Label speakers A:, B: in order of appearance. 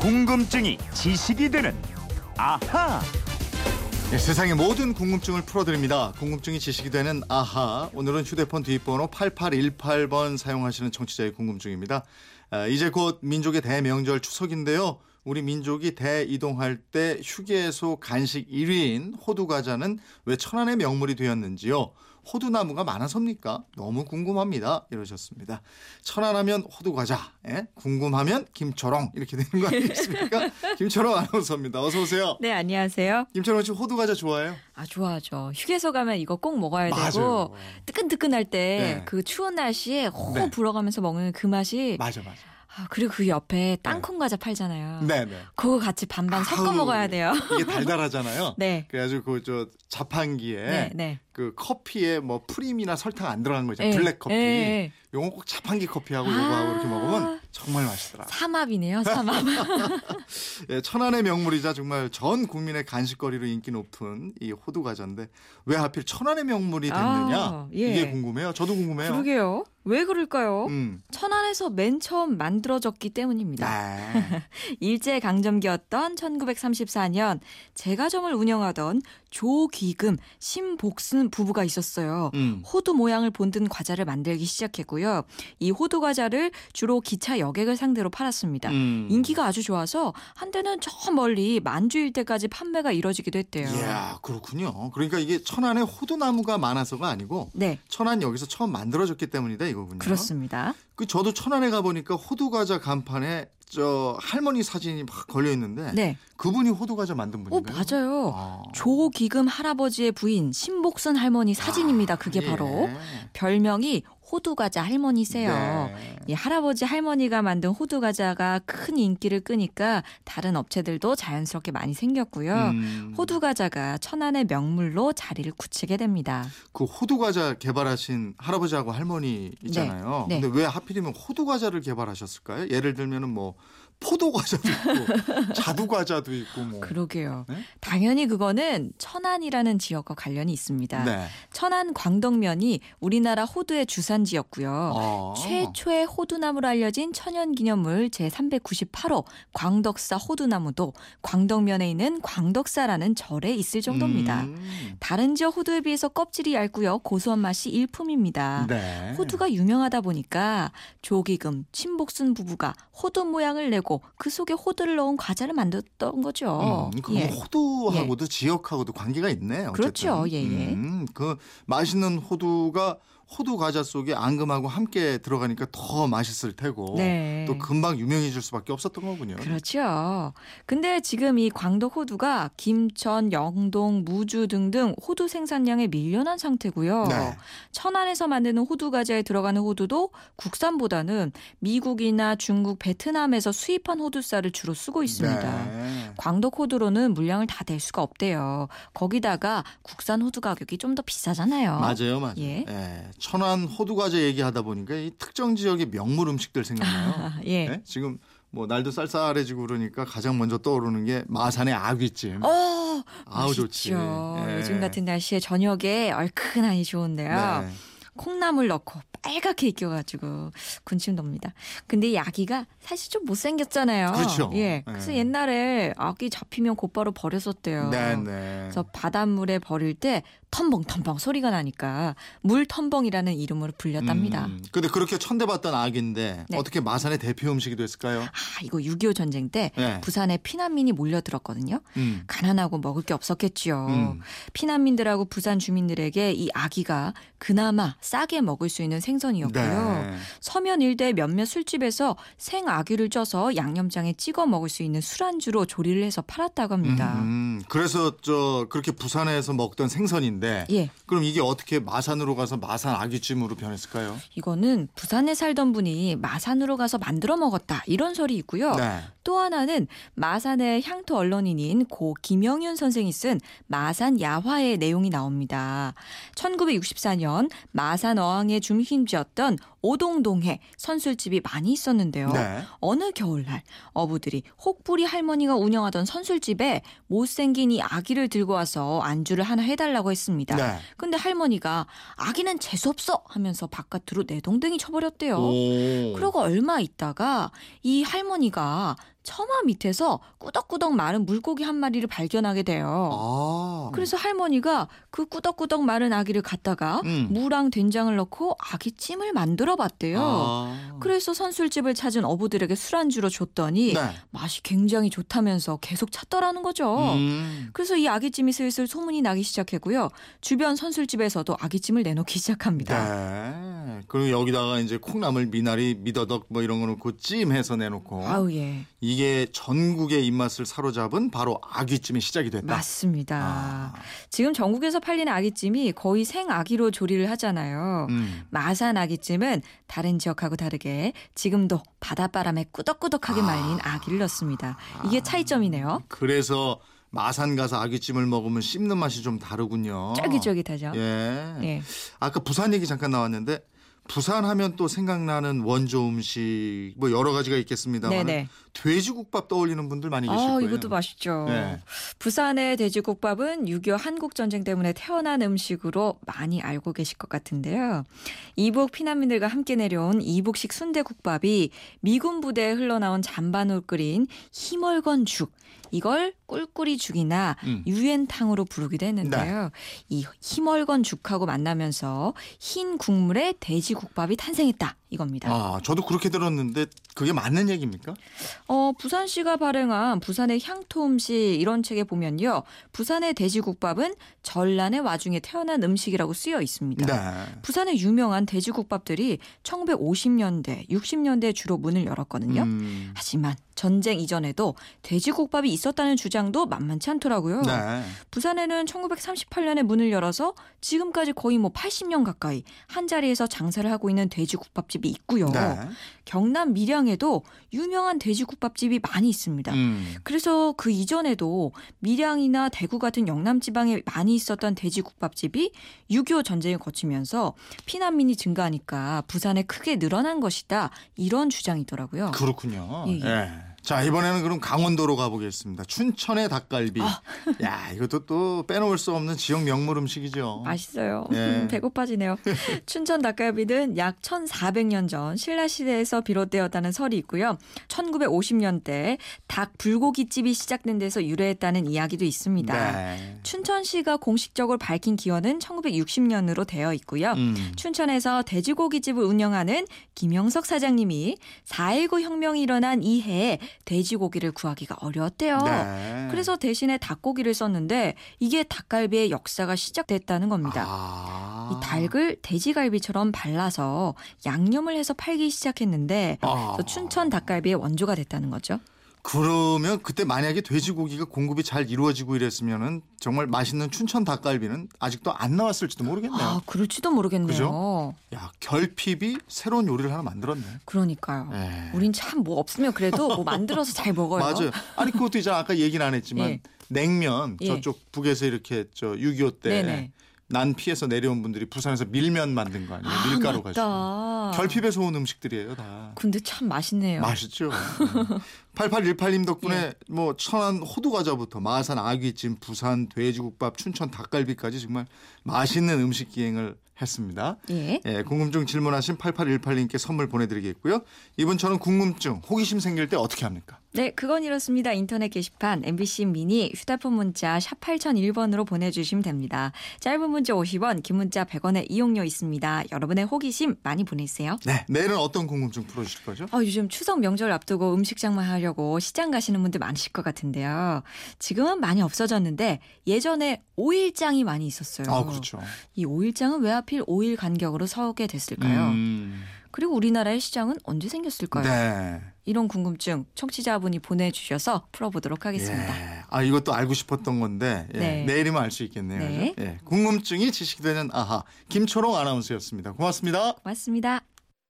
A: 궁금증이 지식이 되는 아하.
B: 네, 세상의 모든 궁금증을 풀어드립니다. 궁금증이 지식이 되는 아하. 오늘은 휴대폰 뒷번호 8818번 사용하시는 청취자의 궁금증입니다. 아, 이제 곧 민족의 대명절 추석인데요. 우리 민족이 대이동할 때 휴게소 간식 1위인 호두 과자는 왜 천안의 명물이 되었는지요? 호두나무가 많아서입니까? 너무 궁금합니다. 이러셨습니다. 천안하면 호두과자, 예? 궁금하면 김초롱 이렇게 되는 거 아니겠습니까? 김초롱 아나운서입니다. 어서 오세요.
C: 네, 안녕하세요.
B: 김초롱 씨 호두과자 좋아해요?
C: 아, 좋아하죠. 휴게소 가면 이거 꼭 먹어야
B: 맞아요.
C: 되고 뜨끈뜨끈할 때
B: 네.
C: 그 추운 날씨에 호
B: 네.
C: 불어가면서 먹는 그 맛이
B: 맞아, 맞아.
C: 아, 그리고 그 옆에 땅콩 과자 팔잖아요.
B: 네, 네.
C: 그거 같이 반반 섞어
B: 아우,
C: 먹어야 돼요.
B: 이게 달달하잖아요.
C: 네.
B: 그래가지고 그저 자판기에
C: 네, 네.
B: 그 커피에 뭐 프림이나 설탕 안 들어간 거 있잖아요.
C: 예,
B: 블랙 커피.
C: 예, 예.
B: 요거 꼭 자판기 커피하고
C: 아.
B: 요거하고 이렇게 먹으면 정말 맛있더라.
C: 삼합이네요, 삼합.
B: 예, 천안의 명물이자 정말 전 국민의 간식거리로 인기 높은 이 호두 과자인데 왜 하필 천안의 명물이 됐느냐?
C: 아, 예.
B: 이게 궁금해요. 저도 궁금해요.
C: 그러게요. 왜 그럴까요?
B: 음.
C: 천안에서 맨 처음 만들어졌기 때문입니다.
B: 네.
C: 일제 강점기였던 1934년 제과점을 운영하던 조귀금, 신복순 부부가 있었어요.
B: 음.
C: 호두 모양을 본든 과자를 만들기 시작했고요. 이 호두 과자를 주로 기차 여객을 상대로 팔았습니다.
B: 음.
C: 인기가 아주 좋아서 한때는 저 멀리 만주 일대까지 판매가 이뤄지기도 했대요.
B: 이야, 그렇군요. 그러니까 이게 천안에 호두나무가 많아서가 아니고
C: 네,
B: 천안 여기서 처음 만들어졌기 때문이다 이거군요.
C: 그렇습니다.
B: 그 저도 천안에 가 보니까 호두 과자 간판에 저 할머니 사진이 막 걸려 있는데
C: 네,
B: 그분이 호두 과자 만든
C: 어
B: 분인가요?
C: 맞아요.
B: 아.
C: 조기금 할아버지의 부인 신복순 할머니 사진입니다. 그게
B: 예.
C: 바로 별명이 호두 과자 할머니세요.
B: 네.
C: 이 할아버지 할머니가 만든 호두 과자가 큰 인기를 끄니까 다른 업체들도 자연스럽게 많이 생겼고요.
B: 음,
C: 호두 과자가 천안의 명물로 자리를 굳히게 됩니다.
B: 그 호두 과자 개발하신 할아버지하고 할머니 있잖아요.
C: 네, 네.
B: 근데 왜 하필이면 호두 과자를 개발하셨을까요? 예를 들면은 뭐 포도 과자도 있고 자두 과자도 있고 뭐.
C: 그러게요.
B: 네?
C: 당연히 그거는 천안이라는 지역과 관련이 있습니다.
B: 네.
C: 천안 광덕면이 우리나라 호두의 주산지였고요.
B: 아.
C: 최초의 호두나무로 알려진 천연기념물 제398호 광덕사 호두나무도 광덕면에 있는 광덕사라는 절에 있을 정도입니다.
B: 음.
C: 다른 지역 호두에 비해서 껍질이 얇고요. 고소한 맛이 일품입니다.
B: 네.
C: 호두가 유명하다 보니까 조기금, 친복순 부부가 호두 모양을 내고 그 속에 호두를 넣은 과자를 만들었던 거죠.
B: 음, 그
C: 예.
B: 호두하고도 지역하고도 관계가 있네. 어쨌든.
C: 그렇죠. 예, 예.
B: 음, 그 맛있는 호두가 호두 과자 속에 앙금하고 함께 들어가니까 더 맛있을 테고
C: 네.
B: 또 금방 유명해질 수밖에 없었던 거군요.
C: 그렇죠. 근데 지금 이 광덕 호두가 김천, 영동, 무주 등등 호두 생산량에 밀려난 상태고요.
B: 네.
C: 천안에서 만드는 호두 과자에 들어가는 호두도 국산보다는 미국이나 중국, 베트남에서 수입한 호두쌀을 주로 쓰고 있습니다.
B: 네.
C: 광덕 호두로는 물량을 다댈 수가 없대요. 거기다가 국산 호두 가격이 좀 더 비싸잖아요.
B: 맞아요, 맞아요.
C: 예.
B: 예, 천안 호두 과자 얘기하다 보니까 이 특정 지역의 명물 음식들 생각나요.
C: 아, 예.
B: 예? 지금 뭐 날도 쌀쌀해지고 그러니까 가장 먼저 떠오르는 게 마산의 아귀찜.
C: 어,
B: 아우 좋지. 예.
C: 요즘 같은 날씨에 저녁에 얼큰하니 좋은데요.
B: 네.
C: 콩나물 넣고 빨갛게 익혀가지고 군침 돕니다. 근데 이 아기가 사실 좀 못생겼잖아요.
B: 그렇죠.
C: 예. 그래서
B: 예.
C: 옛날에 아기 잡히면 곧바로 버렸었대요.
B: 네, 네.
C: 그래서 바닷물에 버릴 때 텀벙텀벙 소리가 나니까 물 텀벙이라는 이름으로 불렸답니다.
B: 음, 근데 그렇게 천대받던 아기인데
C: 네.
B: 어떻게 마산의 대표 음식이 됐을까요?
C: 아, 이거 6.25 전쟁 때
B: 네.
C: 부산에 피난민이 몰려들었거든요.
B: 음.
C: 가난하고 먹을 게 없었겠지요.
B: 음.
C: 피난민들하고 부산 주민들에게 이 아기가 그나마 싸게 먹을 수 있는 생선이었고요.
B: 네.
C: 서면 일대 몇몇 술집에서 생 아귀를 쪄서 양념장에 찍어 먹을 수 있는 술안주로 조리를 해서 팔았다고 합니다.
B: 음, 그래서 저 그렇게 부산에서 먹던 생선인데
C: 예,
B: 그럼 이게 어떻게 마산으로 가서 마산 아귀찜으로 변했을까요?
C: 이거는 부산에 살던 분이 마산으로 가서 만들어 먹었다 이런 설이 있고요.
B: 네.
C: 또 하나는 마산의 향토 언론인인 고 김영윤 선생이 쓴 마산 야화의 내용이 나옵니다. 1964년 마산 어항의 중심지였던 오동동에 선술집이 많이 있었는데요.
B: 네.
C: 어느 겨울날 어부들이 혹부리 할머니가 운영하던 선술집에 못생긴 이 아기를 들고 와서 안주를 하나 해달라고 했습니다.
B: 네.
C: 근데 할머니가 아기는 재수없어 하면서 바깥으로 내동댕이 쳐버렸대요.
B: 오.
C: 그러고 얼마 있다가 이 할머니가 처마 밑에서 꾸덕꾸덕 마른 물고기 한 마리를 발견하게 돼요.
B: 아.
C: 그래서 할머니가 그 꾸덕꾸덕 마른 아기를 갖다가
B: 음.
C: 무랑 된장을 넣고 아기 찜을 만들어 봤대요.
B: 아.
C: 그래서 선술집을 찾은 어부들에게 술안주로 줬더니
B: 네.
C: 맛이 굉장히 좋다면서 계속 찾더라는 거죠.
B: 음.
C: 그래서 이 아기찜이 슬슬 소문이 나기 시작했고요. 주변 선술집에서도 아기찜을 내놓기 시작합니다.
B: 네. 그리고 여기다가 이제 콩나물, 미나리, 미더덕 뭐 이런 거 넣고 찜해서 내놓고
C: 아우 예.
B: 이게 전국의 입맛을 사로잡은 바로 아귀찜의 시작이 됐다.
C: 맞습니다.
B: 아.
C: 지금 전국에서 팔리는 아기찜이 거의 생아기로 조리를 하잖아요.
B: 음.
C: 마산 아기찜은 다른 지역하고 다르게 지금도 바닷바람에 꾸덕꾸덕하게 말린 아기를 넣습니다. 이게 차이점이네요.
B: 그래서 마산 가서 아귀찜을 먹으면 씹는 맛이 좀 다르군요.
C: 쫄깃쫄깃하죠.
B: 예.
C: 예.
B: 아까 부산 얘기 잠깐 나왔는데 부산 하면 또 생각나는 원조 음식 뭐 여러 가지가 있겠습니다만. 돼지국밥 떠올리는 분들 많이 계실
C: 아,
B: 거예요.
C: 이것도 맛있죠.
B: 네.
C: 부산의 돼지국밥은 6.25 한국 전쟁 때문에 태어난 음식으로 많이 알고 계실 것 같은데요. 이북 피난민들과 함께 내려온 이북식 순대국밥이 미군 부대에 흘러나온 잔반으로 끓인 희멀건 죽. 이걸 꿀꿀이 죽이나
B: 음.
C: 유엔탕으로 부르기도 했는데요. 이 희멀건 죽하고 만나면서 흰 국물에 돼지국밥 이 탄생했다. 이겁니다.
B: 아, 저도 그렇게 들었는데 그게 맞는 얘기입니까?
C: 어, 부산시가 발행한 부산의 향토 음식 이런 책에 보면요. 부산의 돼지국밥은 전란의 와중에 태어난 음식이라고 쓰여 있습니다.
B: 네.
C: 부산의 유명한 돼지국밥들이 1950년대, 60년대에 주로 문을 열었거든요.
B: 음.
C: 하지만 전쟁 이전에도 돼지국밥이 있었다는 주장도 만만치 않더라고요.
B: 네.
C: 부산에는 1938년에 문을 열어서 지금까지 거의 뭐 80년 가까이 한 자리에서 장사를 하고 있는 돼지국밥집 이 있고요.
B: 네.
C: 경남 밀양에도 유명한 돼지국밥집이 많이 있습니다.
B: 음.
C: 그래서 그 이전에도 밀양이나 대구 같은 영남 지방에 많이 있었던 돼지국밥집이 6.25 전쟁을 거치면서 피난민이 증가하니까 부산에 크게 늘어난 것이다. 이런 주장이더라고요.
B: 그렇군요.
C: 예, 예.
B: 예. 자, 이번에는 그럼 강원도로 가보겠습니다. 춘천의 닭갈비.
C: 아.
B: 야, 이것도 또 빼놓을 수 없는 지역 명물 음식이죠.
C: 맛있어요.
B: 예.
C: 배고파지네요. 춘천 닭갈비는 약 1400년 전 신라 시대에서 비롯되었다는 설이 있고요. 1950년대 닭 불고기 집이 시작된 데서 유래했다는 이야기도 있습니다.
B: 네.
C: 춘천시가 공식적으로 밝힌 기원은 1960년으로 되어 있고요.
B: 음.
C: 춘천에서 돼지고기 집을 운영하는 김영석 사장님이 4.19 혁명이 일어난 이 해에 돼지고기를 구하기가 어려웠대요.
B: 네.
C: 그래서 대신에 닭고기를 썼는데 이게 닭갈비의 역사가 시작됐다는 겁니다.
B: 아.
C: 이 닭을 돼지갈비처럼 발라서 양념을 해서 팔기 시작했는데
B: 아.
C: 춘천 닭갈비의 원조가 됐다는 거죠.
B: 그러면 그때 만약에 돼지고기가 공급이 잘 이루어지고 이랬으면은 정말 맛있는 춘천 닭갈비는 아직도 안 나왔을지도 모르겠네요.
C: 아, 그럴지도 모르겠네요.
B: 그죠? 야, 결핍이 새로운 요리를 하나 만들었네.
C: 그러니까요.
B: 예.
C: 우린 참 뭐 없으면 그래도 뭐 만들어서 잘 먹어요.
B: 맞아요. 아니 그것도 이제 아까 얘기는 안 했지만
C: 예.
B: 냉면
C: 예.
B: 저쪽 북에서 이렇게 저 6.25때
C: 네네.
B: 난 피해서 내려온 분들이 부산에서 밀면 만든 거 아니에요?
C: 아,
B: 밀가루 가지고. 결핍에서 온 음식들이에요, 다.
C: 근데 참 맛있네요.
B: 맛있죠. 8818님 덕분에
C: 예.
B: 뭐 천안 호두 과자부터 마산 아귀찜, 부산 돼지국밥, 춘천 닭갈비까지 정말 맛있는 음식 기행을 했습니다.
C: 예.
B: 예, 궁금증 질문하신 8818님께 선물 보내드리겠고요. 이분처럼 궁금증, 호기심 생길 때 어떻게 합니까?
C: 네, 그건 이렇습니다. 인터넷 게시판 MBC 미니 휴대폰 문자 샵 8001번으로 보내주시면 됩니다. 짧은 문자 50원, 긴 문자 100원의 이용료 있습니다. 여러분의 호기심 많이 보내주세요.
B: 네, 내일은 어떤 궁금증 풀어주실 거죠?
C: 아, 요즘 추석 명절 앞두고 음식 장만하려고 시장 가시는 분들 많으실 것 같은데요. 지금은 많이 없어졌는데 예전에 오일장이 많이 있었어요.
B: 아, 그렇죠.
C: 이 오일장은 왜 하필 오일 간격으로 서게 됐을까요?
B: 음,
C: 그리고 우리나라의 시장은 언제 생겼을까요?
B: 네.
C: 이런 궁금증 청취자분이 보내주셔서 풀어보도록 하겠습니다.
B: 예. 아, 이것도 알고 싶었던 건데 예,
C: 네.
B: 내일이면 알 수 있겠네요.
C: 네.
B: 그죠? 예. 궁금증이 지식이 되는 아하 김초롱 아나운서였습니다. 고맙습니다.
C: 고맙습니다.